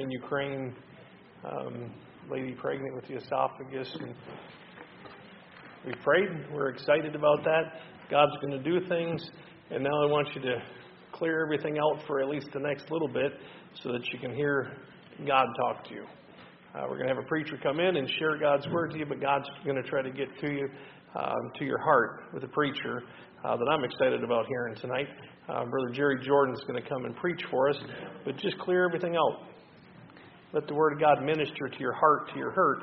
in Ukraine, um, lady pregnant with the esophagus, and we prayed. We're excited about that. God's going to do things, and now I want you to clear everything out for at least the next little bit, so that you can hear God talk to you. Uh, we're going to have a preacher come in and share God's word to you, but God's going to try to get to you, um, to your heart with a preacher uh, that I'm excited about hearing tonight. Uh, Brother Jerry Jordan is going to come and preach for us, but just clear everything out. Let the Word of God minister to your heart, to your hurt,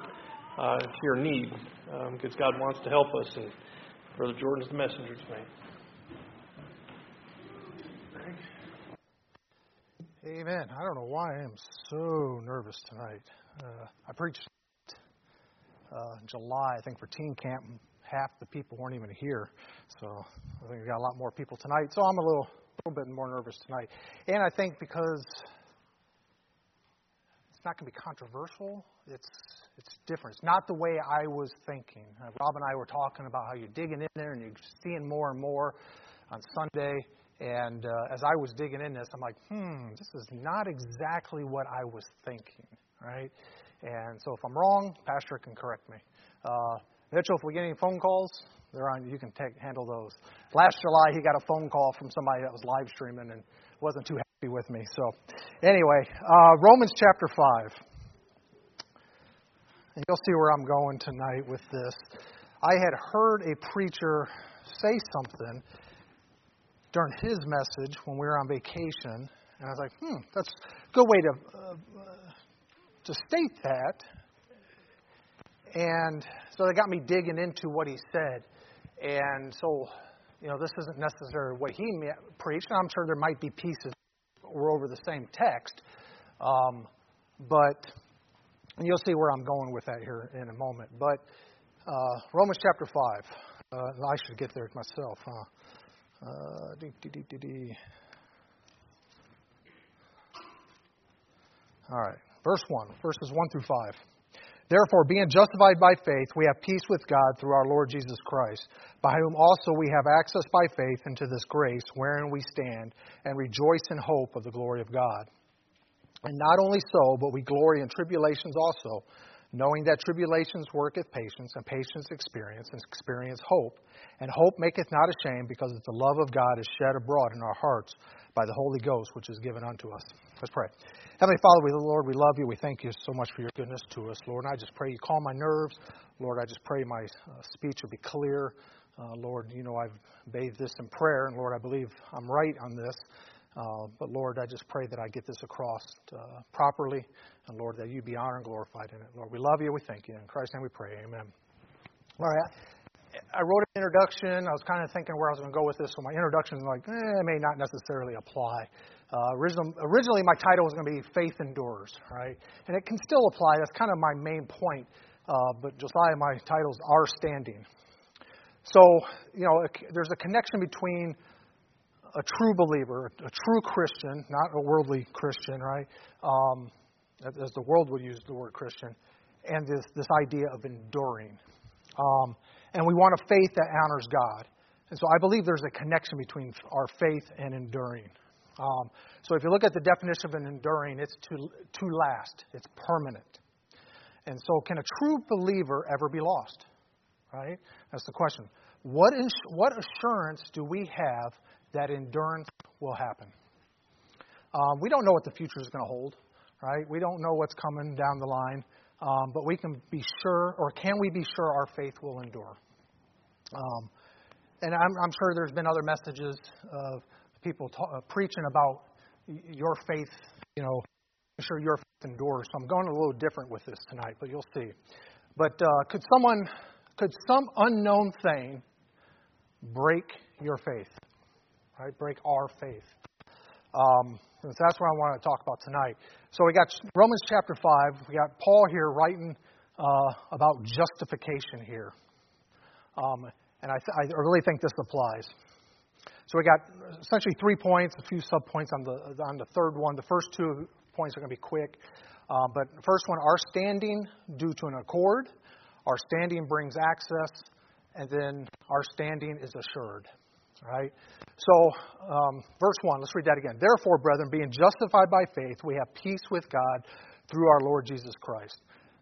uh, to your need, because um, God wants to help us. And Brother Jordan's the messenger tonight. Amen. I don't know why I am so nervous tonight. Uh, I preached uh, July, I think, for teen camp. And half the people weren't even here, so I think we got a lot more people tonight. So I'm a little, little bit more nervous tonight, and I think because it's not going to be controversial. It's it's different. It's not the way I was thinking. Uh, Rob and I were talking about how you're digging in there and you're seeing more and more on Sunday. And uh, as I was digging in this, I'm like, hmm, this is not exactly what I was thinking, right? And so if I'm wrong, Pastor can correct me. Uh, Mitchell, if we get any phone calls, they're on. You can take, handle those. Last July, he got a phone call from somebody that was live streaming and wasn't too happy with me. So, anyway, uh, Romans chapter five. And you'll see where I'm going tonight with this. I had heard a preacher say something during his message when we were on vacation, and I was like, hmm, that's a good way to uh, to state that. And so they got me digging into what he said. And so, you know, this isn't necessarily what he preached. I'm sure there might be pieces were over the same text. Um, but you'll see where I'm going with that here in a moment. But uh, Romans chapter 5. Uh, I should get there myself, huh? Uh, dee, dee, dee, All right. Verse 1, verses 1 through 5. Therefore, being justified by faith, we have peace with God through our Lord Jesus Christ, by whom also we have access by faith into this grace wherein we stand, and rejoice in hope of the glory of God. And not only so, but we glory in tribulations also, knowing that tribulations worketh patience, and patience experience, and experience hope. And hope maketh not ashamed, because the love of God is shed abroad in our hearts by the Holy Ghost, which is given unto us. Let's pray. Heavenly Father, we, Lord, we love you. We thank you so much for your goodness to us, Lord. And I just pray you calm my nerves. Lord, I just pray my uh, speech will be clear. Uh, Lord, you know I've bathed this in prayer, and Lord, I believe I'm right on this. Uh, but Lord, I just pray that I get this across uh, properly, and Lord, that you be honored and glorified in it. Lord, we love you. We thank you. In Christ's name we pray. Amen. All right. I wrote an introduction. I was kind of thinking where I was going to go with this, so my introduction is like, eh, it may not necessarily apply. Uh, original, originally, my title was going to be Faith Endures, right? And it can still apply. That's kind of my main point. Uh, but Josiah, my titles are standing. So, you know, there's a connection between a true believer, a true Christian, not a worldly Christian, right? Um, as the world would use the word Christian, and this, this idea of enduring. Um, and we want a faith that honors God. And so I believe there's a connection between our faith and enduring. Um, so if you look at the definition of an enduring, it's to, to last, it's permanent. And so, can a true believer ever be lost? Right? That's the question. What, ins- what assurance do we have that endurance will happen? Um, we don't know what the future is going to hold, right? We don't know what's coming down the line, um, but we can be sure, or can we be sure our faith will endure? Um, and I'm, I'm, sure there's been other messages of people uh, preaching about your faith, you know, I'm sure your faith endures. So I'm going a little different with this tonight, but you'll see. But uh, could someone, could some unknown thing break your faith? Right? Break our faith. Um, so that's what I want to talk about tonight. So we got Romans chapter 5. We got Paul here writing uh, about justification here. Um, and I, th- I really think this applies. So we got essentially three points, a few subpoints on the on the third one. The first two points are going to be quick, uh, but first one: our standing due to an accord. Our standing brings access, and then our standing is assured. Right? So, um, verse 1, let's read that again. Therefore, brethren, being justified by faith, we have peace with God through our Lord Jesus Christ.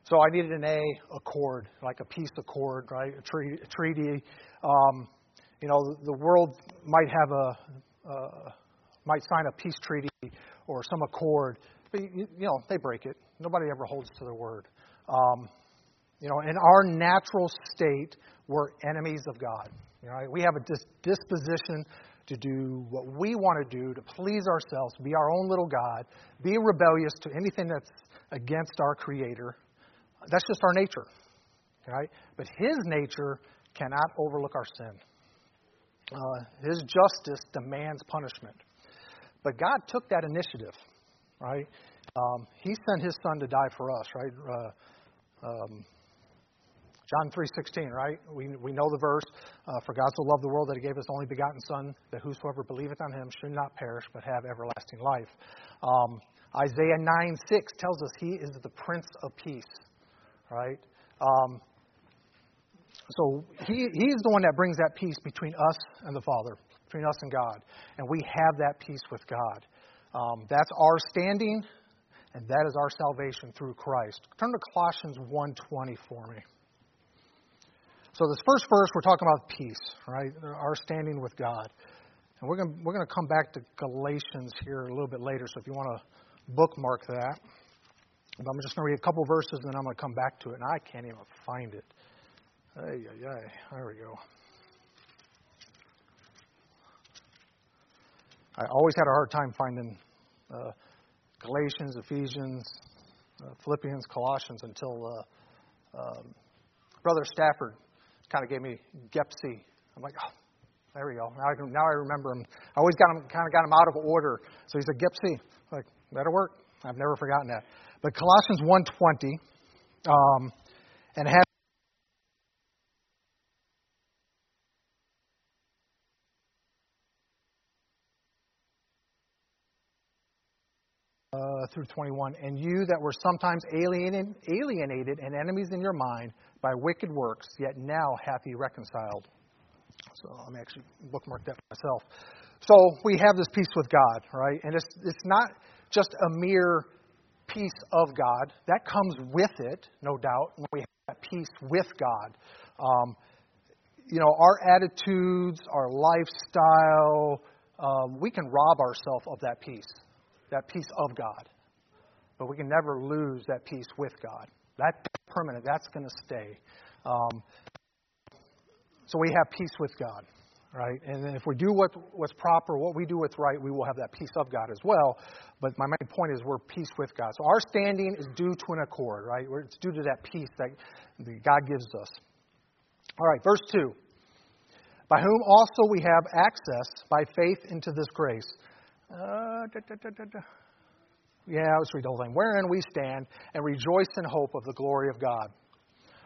So I needed an A accord, like a peace accord, right? A treaty. Um, you know, the world might have a, uh, might sign a peace treaty or some accord, but you, you know they break it. Nobody ever holds to their word. Um, you know, in our natural state, we're enemies of God. You know, we have a dis- disposition to do what we want to do, to please ourselves, be our own little God, be rebellious to anything that's against our Creator. That's just our nature. Right? But His nature cannot overlook our sin. Uh, his justice demands punishment. But God took that initiative, right? Um, he sent His Son to die for us, right? Uh, um, John 3:16, right? We, we know the verse, uh, for God so loved the world that he gave his only begotten son that whosoever believeth on him should not perish but have everlasting life. Um, Isaiah 9:6 tells us he is the prince of peace, right? Um, so he, he's the one that brings that peace between us and the Father, between us and God. And we have that peace with God. Um, that's our standing, and that is our salvation through Christ. Turn to Colossians 1.20 for me. So this first verse, we're talking about peace, right? Our standing with God. And we're going we're going to come back to Galatians here a little bit later. So if you want to bookmark that, but I'm just going to read a couple verses and then I'm going to come back to it. And I can't even find it. Ay, ay, ay. There we go. I always had a hard time finding uh, Galatians, Ephesians, uh, Philippians, Colossians until uh, um, Brother Stafford kind of gave me Gepsi. I'm like, oh, there we go. Now I, can, now I remember him. I always got him, kind of got him out of order. So he said, Gepsi. Like, that'll work. I've never forgotten that. But Colossians 1.20, um, and had Uh, through 21, and you that were sometimes alienated, and enemies in your mind by wicked works, yet now hath he reconciled. So I'm actually bookmarked that myself. So we have this peace with God, right? And it's it's not just a mere peace of God. That comes with it, no doubt. When we have that peace with God. Um, you know, our attitudes, our lifestyle, um, we can rob ourselves of that peace that peace of God. But we can never lose that peace with God. That's permanent. That's going to stay. Um, so we have peace with God, right? And if we do what, what's proper, what we do what's right, we will have that peace of God as well. But my main point is we're peace with God. So our standing is due to an accord, right? It's due to that peace that God gives us. All right, verse 2. By whom also we have access by faith into this grace uh, da, da, da, yeah, let's read the whole thing. Wherein we stand and rejoice in hope of the glory of God.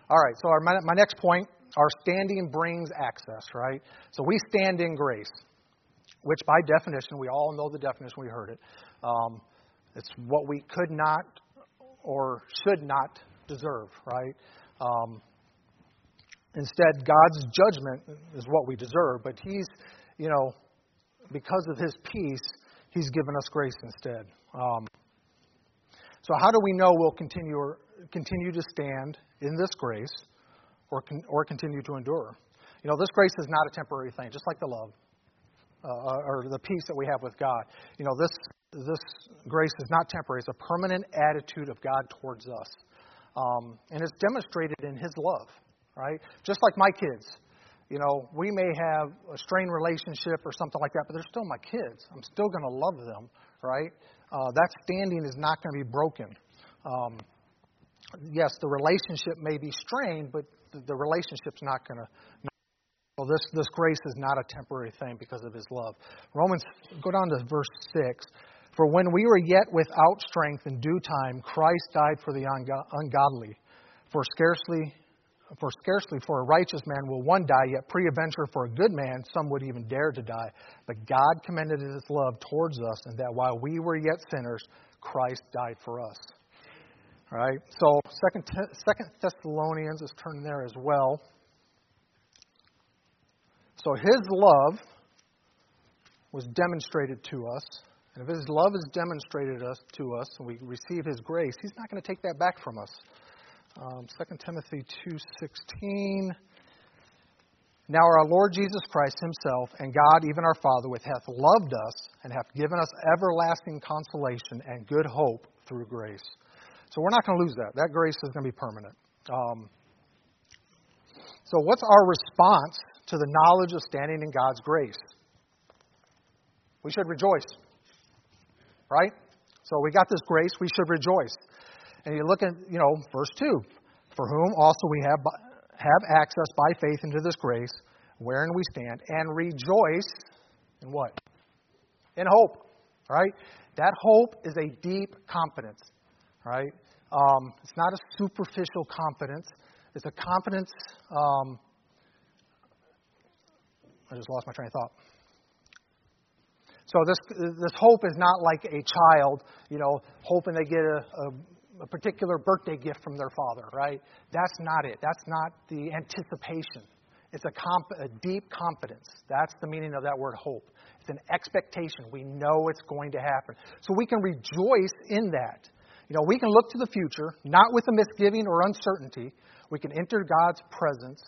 All right, so our, my, my next point our standing brings access, right? So we stand in grace, which by definition, we all know the definition, we heard it. Um, it's what we could not or should not deserve, right? Um, instead, God's judgment is what we deserve, but He's, you know, because of His peace, He's given us grace instead. Um, so, how do we know we'll continue continue to stand in this grace, or con, or continue to endure? You know, this grace is not a temporary thing, just like the love uh, or the peace that we have with God. You know, this this grace is not temporary; it's a permanent attitude of God towards us, um, and it's demonstrated in His love. Right, just like my kids. You know, we may have a strained relationship or something like that, but they're still my kids. I'm still going to love them, right? Uh, that standing is not going to be broken. Um, yes, the relationship may be strained, but the, the relationship's not going to. Well, this this grace is not a temporary thing because of His love. Romans, go down to verse six. For when we were yet without strength in due time, Christ died for the ungodly. For scarcely for scarcely for a righteous man will one die, yet peradventure for a good man some would even dare to die. But God commended his love towards us, and that while we were yet sinners, Christ died for us. All right. So Second Second Thessalonians is turned there as well. So His love was demonstrated to us, and if His love is demonstrated us, to us and we receive His grace, He's not going to take that back from us. Um, 2 Timothy 2.16 Now our Lord Jesus Christ himself and God, even our Father, which hath loved us and hath given us everlasting consolation and good hope through grace. So we're not going to lose that. That grace is going to be permanent. Um, so what's our response to the knowledge of standing in God's grace? We should rejoice. Right? So we got this grace, we should rejoice. And you look at, you know, verse 2 For whom also we have, have access by faith into this grace, wherein we stand, and rejoice in what? In hope. Right? That hope is a deep confidence. Right? Um, it's not a superficial confidence. It's a confidence. Um, I just lost my train of thought. So this this hope is not like a child, you know, hoping they get a, a a particular birthday gift from their father, right? That's not it. That's not the anticipation. It's a, comp- a deep confidence. That's the meaning of that word hope. It's an expectation. We know it's going to happen. So we can rejoice in that. You know, we can look to the future, not with a misgiving or uncertainty. We can enter God's presence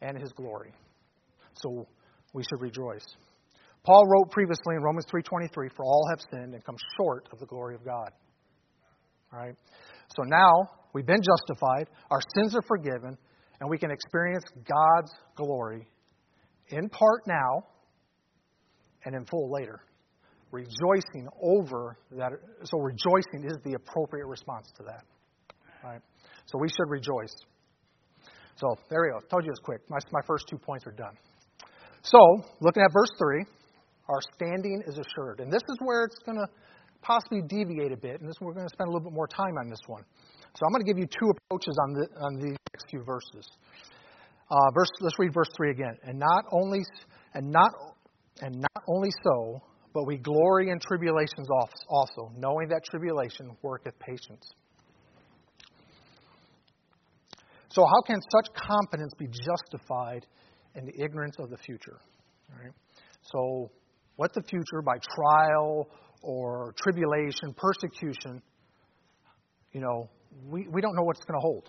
and His glory. So we should rejoice. Paul wrote previously in Romans 3:23, "For all have sinned and come short of the glory of God." Right? So now we've been justified, our sins are forgiven, and we can experience God's glory in part now and in full later. Rejoicing over that. So rejoicing is the appropriate response to that. Right? So we should rejoice. So there we go. Told you it was quick. My, my first two points are done. So, looking at verse 3, our standing is assured. And this is where it's going to possibly deviate a bit, and this we're going to spend a little bit more time on this one. So I'm going to give you two approaches on the on these next few verses. Uh, verse, let's read verse three again. And not only and not and not only so, but we glory in tribulations also, knowing that tribulation worketh patience. So how can such confidence be justified in the ignorance of the future? Right. So what the future by trial or tribulation, persecution, you know, we, we don't know what's going to hold.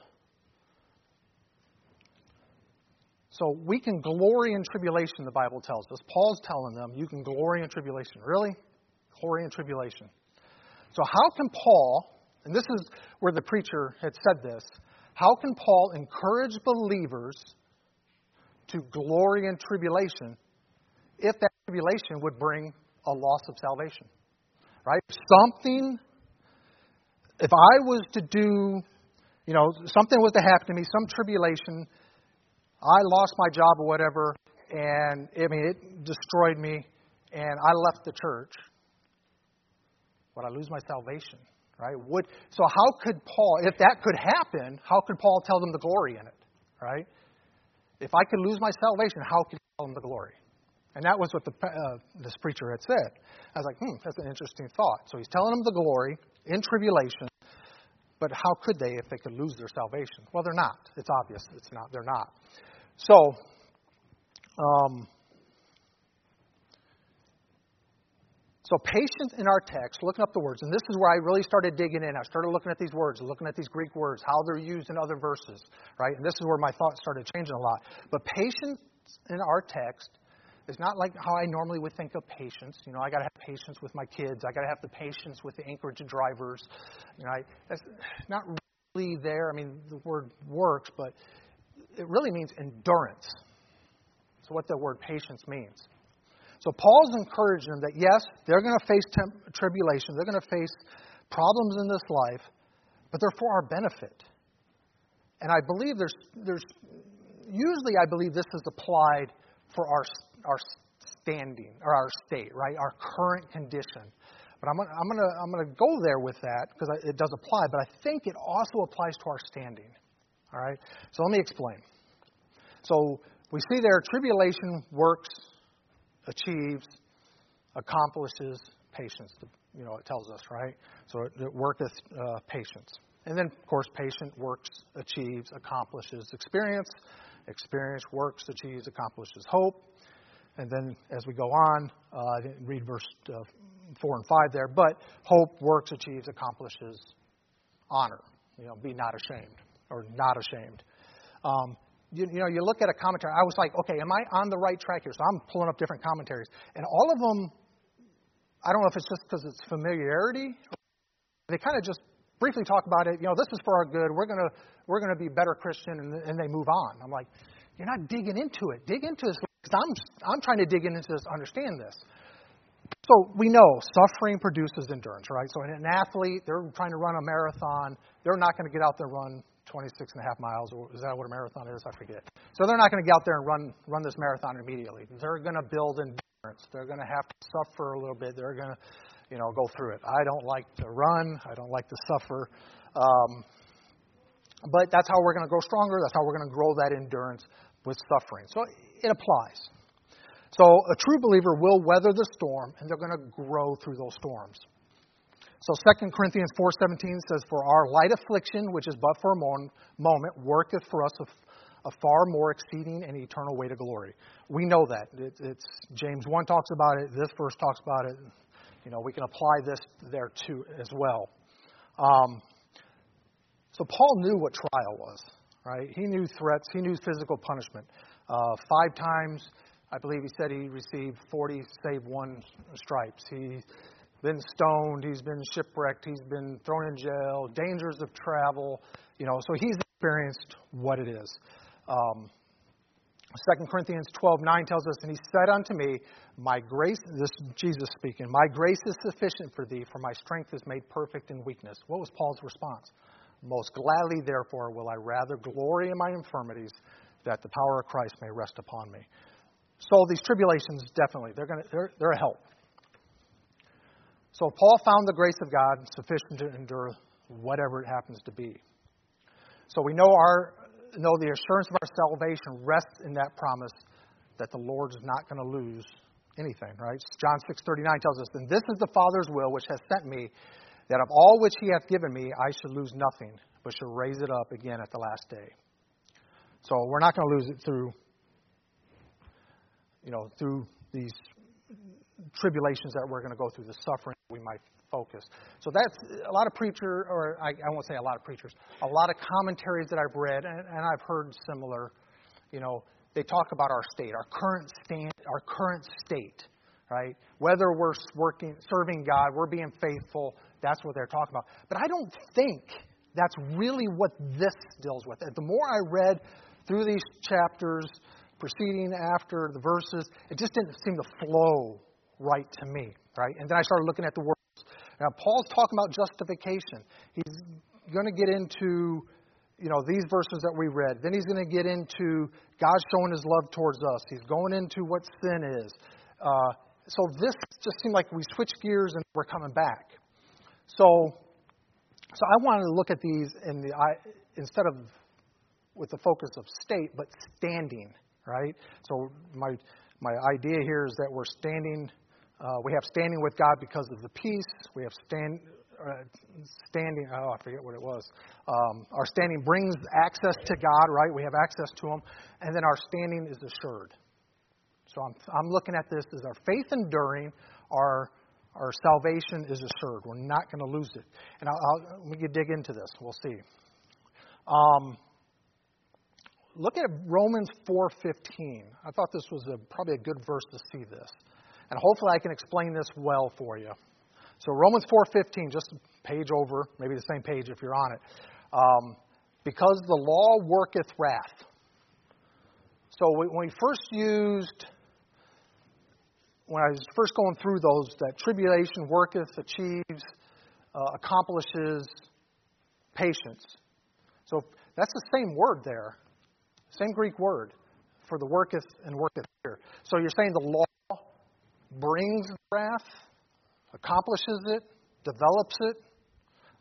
So we can glory in tribulation, the Bible tells us. Paul's telling them, you can glory in tribulation. Really? Glory in tribulation. So, how can Paul, and this is where the preacher had said this, how can Paul encourage believers to glory in tribulation if that tribulation would bring a loss of salvation? Right? Something, if I was to do, you know, something was to happen to me, some tribulation, I lost my job or whatever, and I mean, it destroyed me, and I left the church. Would I lose my salvation? Right? Would so? How could Paul, if that could happen, how could Paul tell them the glory in it? Right? If I could lose my salvation, how could he tell them the glory? And that was what the, uh, this preacher had said. I was like, hmm, that's an interesting thought. So he's telling them the glory in tribulation, but how could they if they could lose their salvation? Well, they're not. It's obvious. It's not. They're not. So, um, so patience in our text, looking up the words, and this is where I really started digging in. I started looking at these words, looking at these Greek words, how they're used in other verses, right? And this is where my thoughts started changing a lot. But patience in our text it's not like how I normally would think of patience. You know, I got to have patience with my kids. I got to have the patience with the Anchorage drivers. You know, I, that's not really there. I mean, the word works, but it really means endurance. That's what the word patience means. So Paul's encouraging them that yes, they're going to face temp- tribulation, they're going to face problems in this life, but they're for our benefit. And I believe there's there's usually I believe this is applied for our our standing or our state, right? Our current condition. But I'm, I'm going to I'm to go there with that because it does apply, but I think it also applies to our standing. All right? So let me explain. So we see there tribulation works, achieves, accomplishes patience. You know, it tells us, right? So it, it worketh uh, patience. And then, of course, patient works, achieves, accomplishes experience. Experience works, achieves, accomplishes hope. And then as we go on, uh, I didn't read verse uh, 4 and 5 there, but hope works, achieves, accomplishes honor. You know, be not ashamed or not ashamed. Um, you, you, know, you look at a commentary. I was like, okay, am I on the right track here? So I'm pulling up different commentaries, and all of them, I don't know if it's just because it's familiarity. They kind of just briefly talk about it. You know, this is for our good. We're gonna we're gonna be better Christian, and, and they move on. I'm like, you're not digging into it. Dig into this because I'm I'm trying to dig into this, understand this. So we know suffering produces endurance, right? So an athlete, they're trying to run a marathon, they're not going to get out there and run 26 and a half miles. Is that what a marathon is? I forget. So they're not going to get out there and run run this marathon immediately. They're going to build endurance. They're going to have to suffer a little bit. They're going to, you know, go through it. I don't like to run. I don't like to suffer. Um, but that's how we're going to grow stronger. That's how we're going to grow that endurance with suffering. So it applies. So a true believer will weather the storm, and they're going to grow through those storms. So 2 Corinthians 4.17 says, For our light affliction, which is but for a moment, worketh for us a, a far more exceeding and eternal weight of glory. We know that. It, it's James 1 talks about it. This verse talks about it. You know, we can apply this there too as well. Um, so Paul knew what trial was, right? He knew threats. He knew physical punishment. Uh, five times I believe he said he received 40 save one stripes. He's been stoned, he's been shipwrecked, he's been thrown in jail, dangers of travel, you know, so he's experienced what it is. Um, 2 Corinthians 12, 9 tells us, And he said unto me, My grace, this Jesus speaking, my grace is sufficient for thee, for my strength is made perfect in weakness. What was Paul's response? Most gladly, therefore, will I rather glory in my infirmities, that the power of Christ may rest upon me. So these tribulations, definitely, they're, gonna, they're, they're a help. So Paul found the grace of God sufficient to endure whatever it happens to be. So we know our know the assurance of our salvation rests in that promise that the Lord is not going to lose anything, right? John 6:39 tells us, "And this is the Father's will which has sent me, that of all which he hath given me I should lose nothing, but shall raise it up again at the last day." So we're not going to lose it through you know, through these tribulations that we're going to go through, the suffering we might focus. So that's a lot of preachers, or I, I, won't say a lot of preachers, a lot of commentaries that I've read, and, and I've heard similar. You know, they talk about our state, our current stand, our current state, right? Whether we're working, serving God, we're being faithful. That's what they're talking about. But I don't think that's really what this deals with. The more I read through these chapters, proceeding after the verses, it just didn't seem to flow right to me, right? And then I started looking at the words. Now, Paul's talking about justification. He's going to get into, you know, these verses that we read. Then he's going to get into God showing his love towards us. He's going into what sin is. Uh, so this just seemed like we switched gears and we're coming back. So, so I wanted to look at these in the instead of with the focus of state, but standing right? So my my idea here is that we're standing. Uh, we have standing with God because of the peace. We have stand, uh, standing. Oh, I forget what it was. Um, our standing brings access to God, right? We have access to Him, and then our standing is assured. So I'm I'm looking at this as our faith enduring, our our salvation is assured. We're not going to lose it. And I'll, I'll, dig into this. We'll see. Um, look at Romans 4:15. I thought this was a, probably a good verse to see this, and hopefully I can explain this well for you. So Romans 4:15, just a page over, maybe the same page if you're on it. Um, because the law worketh wrath. So when we first used, when I was first going through those, that tribulation worketh, achieves, uh, accomplishes patience. So that's the same word there. Same Greek word for the worketh and worketh here. So you're saying the law brings wrath, accomplishes it, develops it?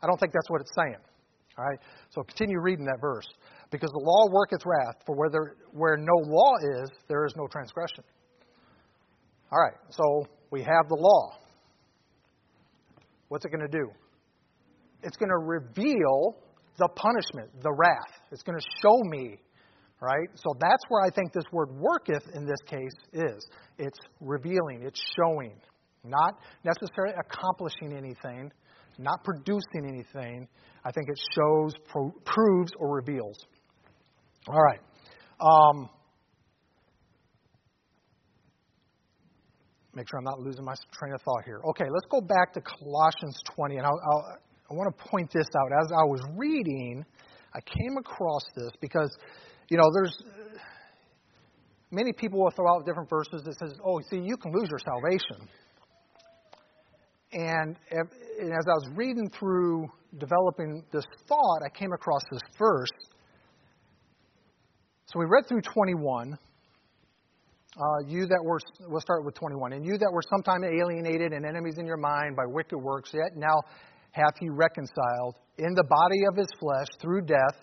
I don't think that's what it's saying. All right? So continue reading that verse. Because the law worketh wrath, for where, there, where no law is, there is no transgression. All right, so we have the law. What's it going to do? It's going to reveal the punishment, the wrath. It's going to show me Right? So that's where I think this word worketh in this case is. It's revealing, it's showing, not necessarily accomplishing anything, not producing anything. I think it shows, pro- proves, or reveals. All right. Um, make sure I'm not losing my train of thought here. Okay, let's go back to Colossians 20, and I'll, I'll, i want to point this out. As I was reading, I came across this because, you know, there's many people will throw out different verses that says, "Oh, see, you can lose your salvation." And, and as I was reading through developing this thought, I came across this verse. So we read through 21. Uh, you that were, we'll start with 21. And you that were sometime alienated and enemies in your mind by wicked works, yet now hath he reconciled in the body of his flesh through death,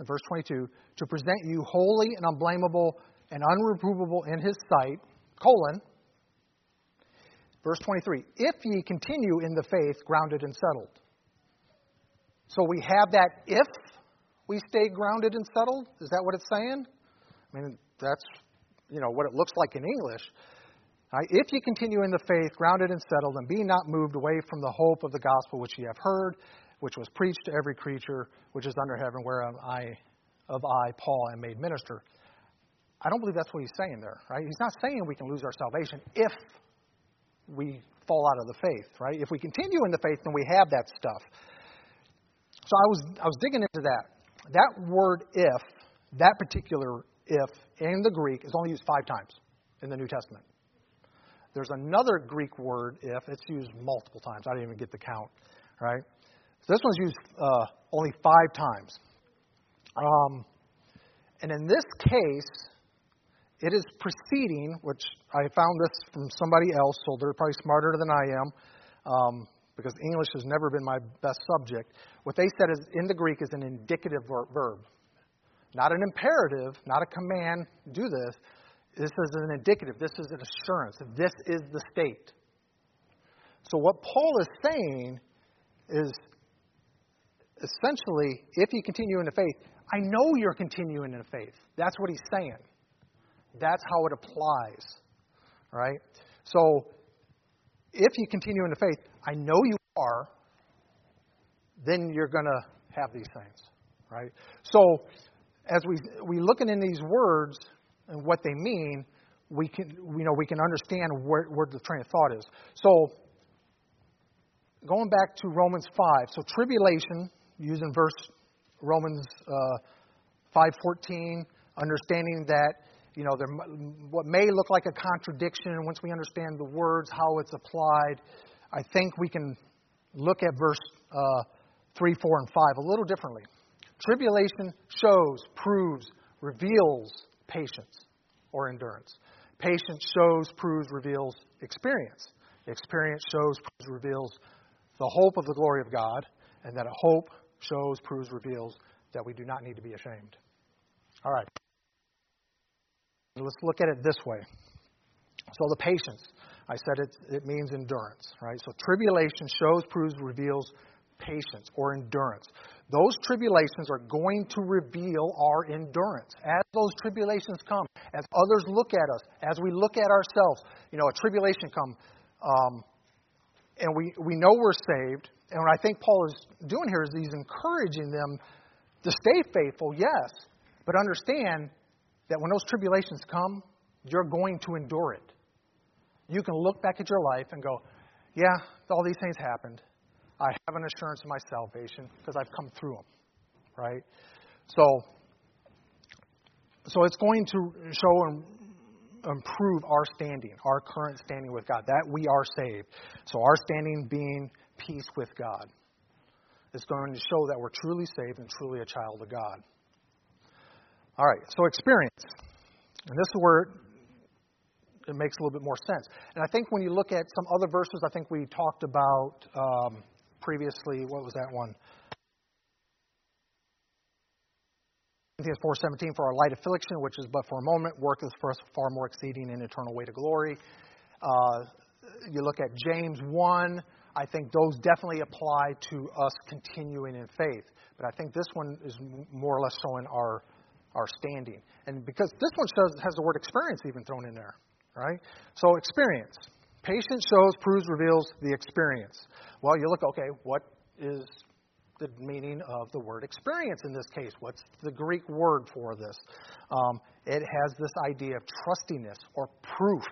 verse 22, to present you holy and unblameable and unreprovable in his sight, colon, verse 23, if ye continue in the faith, grounded and settled. So we have that if we stay grounded and settled. Is that what it's saying? I mean, that's you know what it looks like in English. Right? If you continue in the faith, grounded and settled, and be not moved away from the hope of the gospel which ye have heard, which was preached to every creature which is under heaven, whereof I, of I, Paul, am made minister. I don't believe that's what he's saying there, right? He's not saying we can lose our salvation if we fall out of the faith, right? If we continue in the faith, then we have that stuff. So I was I was digging into that. That word if, that particular if in the Greek is only used five times in the New Testament. There's another Greek word if, it's used multiple times. I didn't even get the count, right? So this one's used uh, only five times. Um, and in this case, it is preceding, which I found this from somebody else, so they're probably smarter than I am, um, because English has never been my best subject. What they said is in the Greek is an indicative verb. Not an imperative, not a command, do this. This is an indicative. This is an assurance. This is the state. So, what Paul is saying is essentially, if you continue in the faith, I know you're continuing in the faith. That's what he's saying. That's how it applies. Right? So, if you continue in the faith, I know you are, then you're going to have these things. Right? So, as we we looking in these words and what they mean, we can you know we can understand where, where the train of thought is. So going back to Romans five, so tribulation, using verse Romans uh, five fourteen, understanding that you know there what may look like a contradiction once we understand the words how it's applied. I think we can look at verse uh, three, four, and five a little differently. Tribulation shows, proves, reveals patience or endurance. Patience shows, proves, reveals experience. Experience shows, proves, reveals the hope of the glory of God, and that a hope shows, proves, reveals that we do not need to be ashamed. All right. Let's look at it this way. So the patience, I said it, it means endurance, right? So tribulation shows, proves, reveals patience or endurance. Those tribulations are going to reveal our endurance. As those tribulations come, as others look at us, as we look at ourselves, you know, a tribulation come, um, and we, we know we're saved. And what I think Paul is doing here is he's encouraging them to stay faithful, yes, but understand that when those tribulations come, you're going to endure it. You can look back at your life and go, yeah, all these things happened. I have an assurance of my salvation because I've come through them, right? So, so it's going to show and improve our standing, our current standing with God, that we are saved. So our standing being peace with God is going to show that we're truly saved and truly a child of God. All right, so experience. And this is where it makes a little bit more sense. And I think when you look at some other verses, I think we talked about um, previously. What was that one? Corinthians 4:17 for our light affliction, which is but for a moment, worketh for us far more exceeding in eternal weight of glory. Uh, you look at James 1. I think those definitely apply to us continuing in faith. But I think this one is more or less showing our our standing. And because this one says, has the word experience even thrown in there, right? So experience. Patience shows, proves, reveals the experience. Well, you look, okay, what is the meaning of the word experience in this case? What's the Greek word for this? Um, it has this idea of trustiness or proof.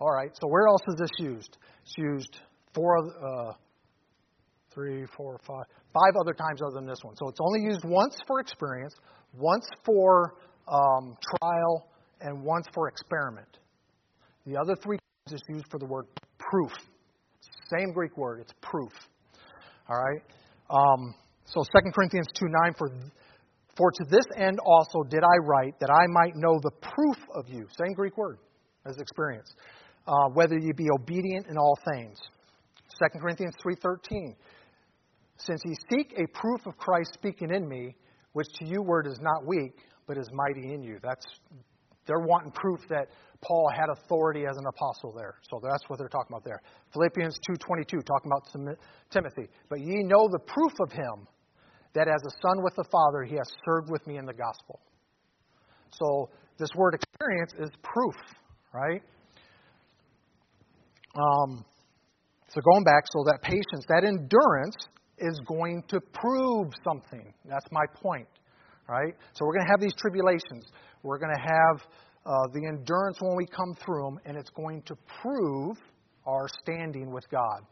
All right, so where else is this used? It's used four, uh, three, four, five, five other times other than this one. So it's only used once for experience, once for um, trial, and once for experiment. The other three is used for the word proof. Same Greek word, it's proof. All right? Um, so 2 Corinthians 2 9, for, for to this end also did I write, that I might know the proof of you. Same Greek word as experience. Uh, whether you be obedient in all things. 2 Corinthians 3:13 Since ye seek a proof of Christ speaking in me, which to you word is not weak, but is mighty in you. That's they're wanting proof that Paul had authority as an apostle there. So that's what they're talking about there. Philippians 2:22 talking about Timothy. But ye know the proof of him that as a son with the Father he has served with me in the gospel. So this word experience is proof, right? Um, so going back, so that patience, that endurance is going to prove something. That's my point, right? So we're going to have these tribulations. We're going to have uh, the endurance when we come through them, and it's going to prove our standing with God.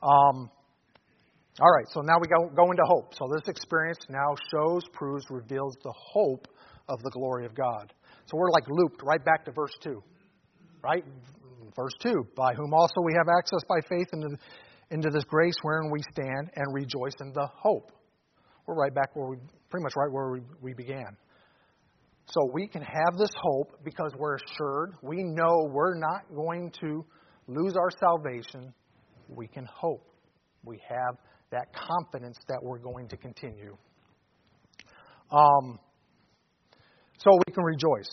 Um, all right, so now we go, go into hope. So this experience now shows, proves, reveals the hope of the glory of God. So we're like looped right back to verse 2. Right? Verse 2 By whom also we have access by faith into, into this grace wherein we stand and rejoice in the hope. We're right back where we, pretty much right where we, we began. So we can have this hope because we're assured, we know we're not going to lose our salvation. We can hope. We have that confidence that we're going to continue. Um, so we can rejoice.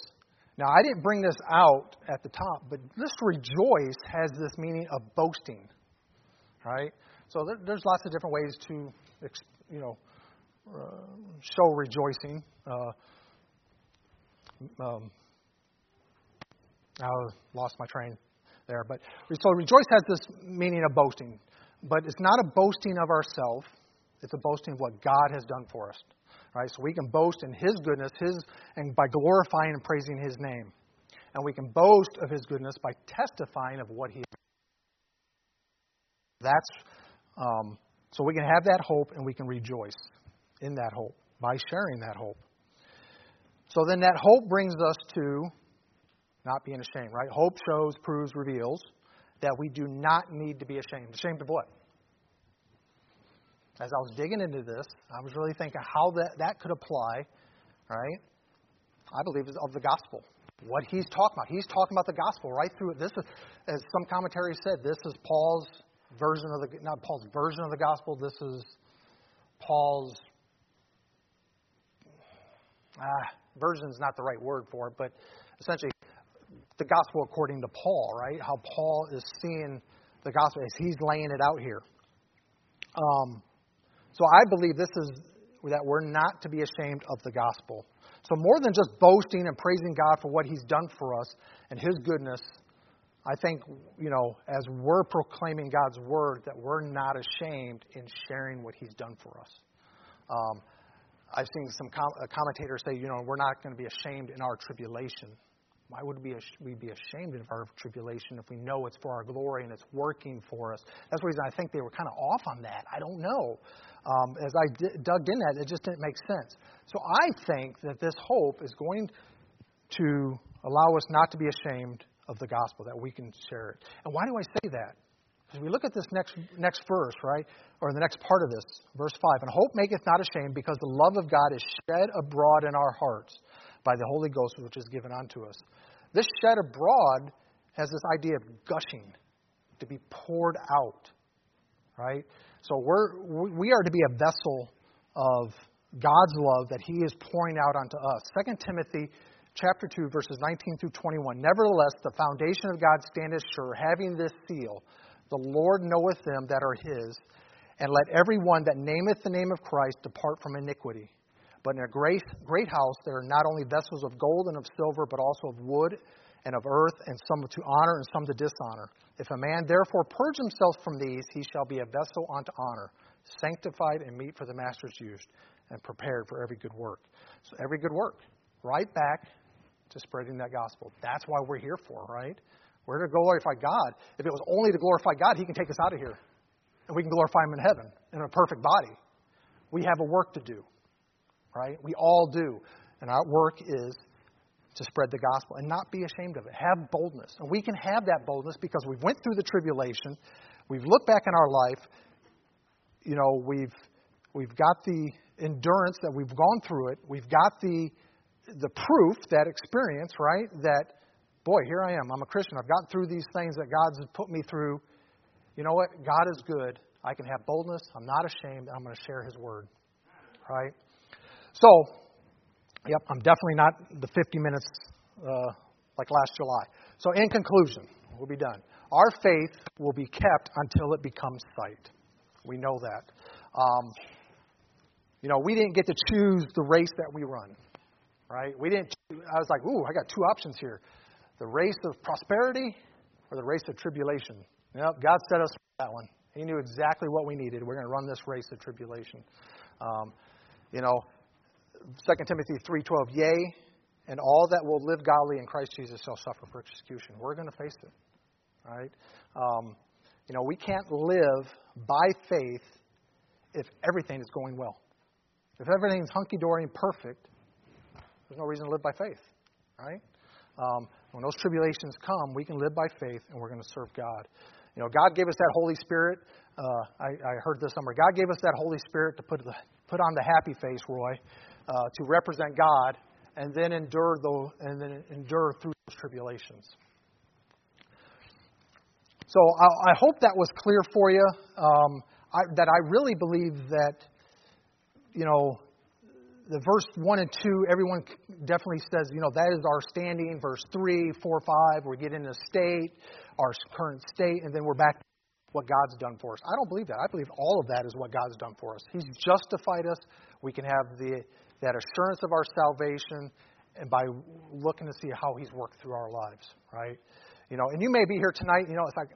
Now, I didn't bring this out at the top, but this rejoice has this meaning of boasting, right? So there, there's lots of different ways to, you know, uh, show rejoicing. Uh, um, I lost my train there, but so rejoice has this meaning of boasting, but it's not a boasting of ourselves; it's a boasting of what God has done for us. Right? So we can boast in His goodness, His and by glorifying and praising His name, and we can boast of His goodness by testifying of what He. That's um, so we can have that hope and we can rejoice in that hope by sharing that hope. So then that hope brings us to not being ashamed, right? Hope shows, proves, reveals that we do not need to be ashamed. Ashamed of what? As I was digging into this, I was really thinking how that, that could apply, right? I believe is of the gospel. What he's talking about. He's talking about the gospel right through it. This is, as some commentaries said, this is Paul's version of the not Paul's version of the gospel. This is Paul's ah, version is not the right word for it, but essentially the gospel according to Paul, right? How Paul is seeing the gospel as he's laying it out here. Um, so I believe this is that we're not to be ashamed of the gospel. So more than just boasting and praising God for what He's done for us and His goodness, I think you know as we're proclaiming God's word that we're not ashamed in sharing what He's done for us. Um, I've seen some com- commentators say, you know, we're not going to be ashamed in our tribulation. Why would we be ashamed of our tribulation if we know it's for our glory and it's working for us? That's the reason I think they were kind of off on that. I don't know. Um, as I d- dug in that, it just didn't make sense. So I think that this hope is going to allow us not to be ashamed of the gospel, that we can share it. And why do I say that? As we look at this next, next verse, right, or the next part of this, verse 5, and hope maketh not ashamed, because the love of God is shed abroad in our hearts by the Holy Ghost which is given unto us. This shed abroad has this idea of gushing, to be poured out, right? So we're, we are to be a vessel of God's love that He is pouring out onto us. 2 Timothy chapter 2, verses 19 through 21. Nevertheless, the foundation of God standeth sure, having this seal the Lord knoweth them that are his, and let every one that nameth the name of Christ depart from iniquity. But in a great, great house there are not only vessels of gold and of silver, but also of wood and of earth, and some to honor and some to dishonor. If a man therefore purge himself from these, he shall be a vessel unto honor, sanctified and meet for the master's use, and prepared for every good work. So every good work, right back to spreading that gospel. That's why we're here for, right? We're to glorify God. If it was only to glorify God, He can take us out of here. And we can glorify Him in heaven in a perfect body. We have a work to do, right? We all do. And our work is to spread the gospel and not be ashamed of it. Have boldness. And we can have that boldness because we've went through the tribulation. We've looked back in our life. You know, we've we've got the endurance that we've gone through it. We've got the the proof, that experience, right? That boy, here I am. I'm a Christian. I've gotten through these things that God's put me through. You know what? God is good. I can have boldness. I'm not ashamed. I'm going to share His word. Right? So, yep, I'm definitely not the 50 minutes uh, like last July. So, in conclusion, we'll be done. Our faith will be kept until it becomes sight. We know that. Um, you know, we didn't get to choose the race that we run, right? We didn't. I was like, ooh, I got two options here the race of prosperity or the race of tribulation? Yep, God set us for that one. He knew exactly what we needed. We're going to run this race of tribulation. Um, you know, 2 Timothy 3.12, Yea, and all that will live godly in Christ Jesus shall suffer persecution. We're going to face it. Right? Um, you know, we can't live by faith if everything is going well. If everything's hunky dory and perfect, there's no reason to live by faith. Right? Um, when those tribulations come, we can live by faith and we're going to serve God. You know, God gave us that Holy Spirit. Uh, I, I, heard this somewhere. God gave us that Holy Spirit to put, the, put on the happy face, Roy, uh, to represent God, and then endure the, and then endure through those tribulations. So I, I hope that was clear for you. Um, I, that I really believe that, you know, the verse 1 and 2, everyone definitely says, you know, that is our standing. Verse 3, 4, 5, we get into state, our current state, and then we're back to what God's done for us. I don't believe that. I believe all of that is what God's done for us. He's justified us. We can have the, that assurance of our salvation and by looking to see how He's worked through our lives, right? You know, and you may be here tonight, you know, it's like,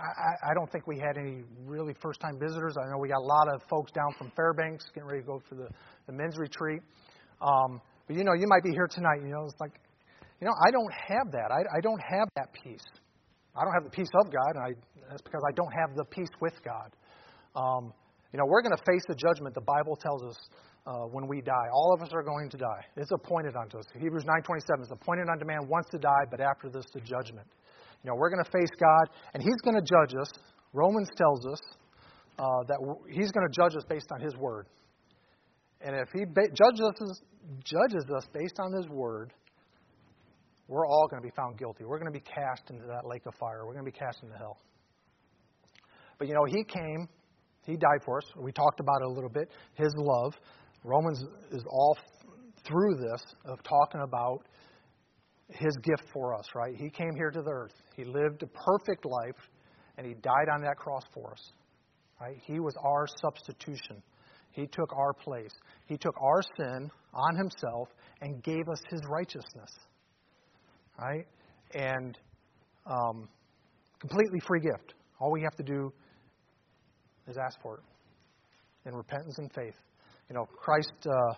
I, I don't think we had any really first time visitors. I know we got a lot of folks down from Fairbanks getting ready to go for the, the men's retreat. Um, but you know, you might be here tonight. You know, it's like, you know, I don't have that. I, I don't have that peace. I don't have the peace of God, and I, that's because I don't have the peace with God. Um, you know, we're going to face the judgment. The Bible tells us uh, when we die. All of us are going to die. It's appointed unto us. Hebrews 9:27 is appointed unto man once to die, but after this the judgment. You know, we're going to face God, and He's going to judge us. Romans tells us uh, that He's going to judge us based on His word. And if He ba- judges us, judges us based on His word, we're all going to be found guilty. We're going to be cast into that lake of fire. We're going to be cast into hell. But you know, He came, He died for us. We talked about it a little bit. His love. Romans is all through this of talking about his gift for us, right? He came here to the earth. He lived a perfect life, and he died on that cross for us. Right? He was our substitution. He took our place. He took our sin on himself and gave us his righteousness. Right? And um, completely free gift. All we have to do is ask for it in repentance and faith. You know, Christ. Uh,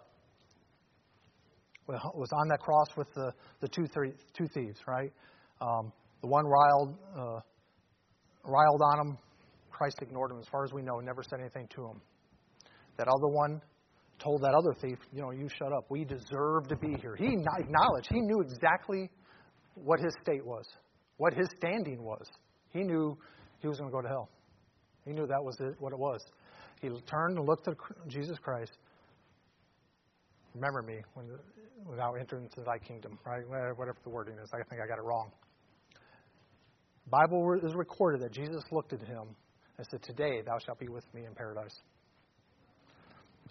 was on that cross with the, the two, three, two thieves, right? Um, the one riled, uh, riled on him. Christ ignored him, as far as we know, never said anything to him. That other one told that other thief, you know, you shut up. We deserve to be here. He acknowledged, he knew exactly what his state was, what his standing was. He knew he was going to go to hell. He knew that was it, what it was. He turned and looked at Jesus Christ. Remember me when without entering into thy kingdom, right? Whatever the wording is. I think I got it wrong. Bible is recorded that Jesus looked at him and said, Today thou shalt be with me in paradise.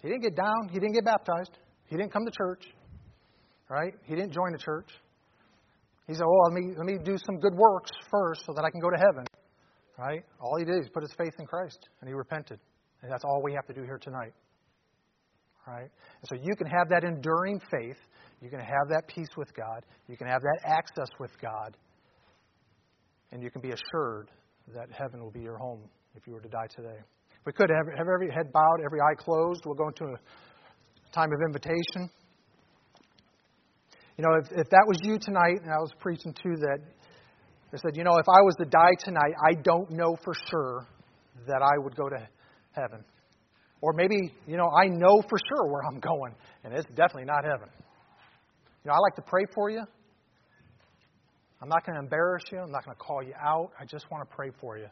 He didn't get down. He didn't get baptized. He didn't come to church. Right? He didn't join the church. He said, Oh, let me, let me do some good works first so that I can go to heaven. Right? All he did is put his faith in Christ and he repented. And that's all we have to do here tonight. Right? And so you can have that enduring faith. You can have that peace with God. You can have that access with God. And you can be assured that heaven will be your home if you were to die today. We could have, have every head bowed, every eye closed. We'll go into a time of invitation. You know, if, if that was you tonight, and I was preaching too, that I said, you know, if I was to die tonight, I don't know for sure that I would go to heaven. Or maybe, you know, I know for sure where I'm going, and it's definitely not heaven. You know, I like to pray for you. I'm not going to embarrass you. I'm not going to call you out. I just want to pray for you.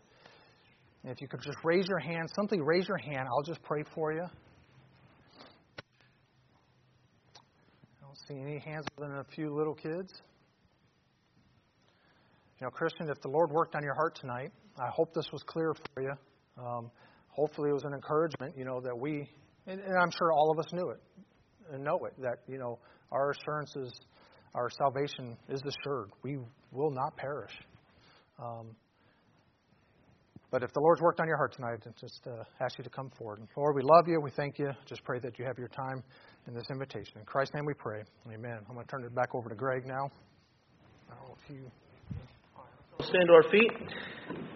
And if you could just raise your hand, simply raise your hand, I'll just pray for you. I don't see any hands other than a few little kids. You know, Christian, if the Lord worked on your heart tonight, I hope this was clear for you. Um, hopefully, it was an encouragement, you know, that we, and, and I'm sure all of us knew it and know it, that, you know, our assurance is, our salvation is assured. We will not perish. Um, but if the Lord's worked on your heart tonight, I just uh, ask you to come forward. Lord, we love you. We thank you. Just pray that you have your time in this invitation. In Christ's name we pray. Amen. I'm going to turn it back over to Greg now. Stand to our feet.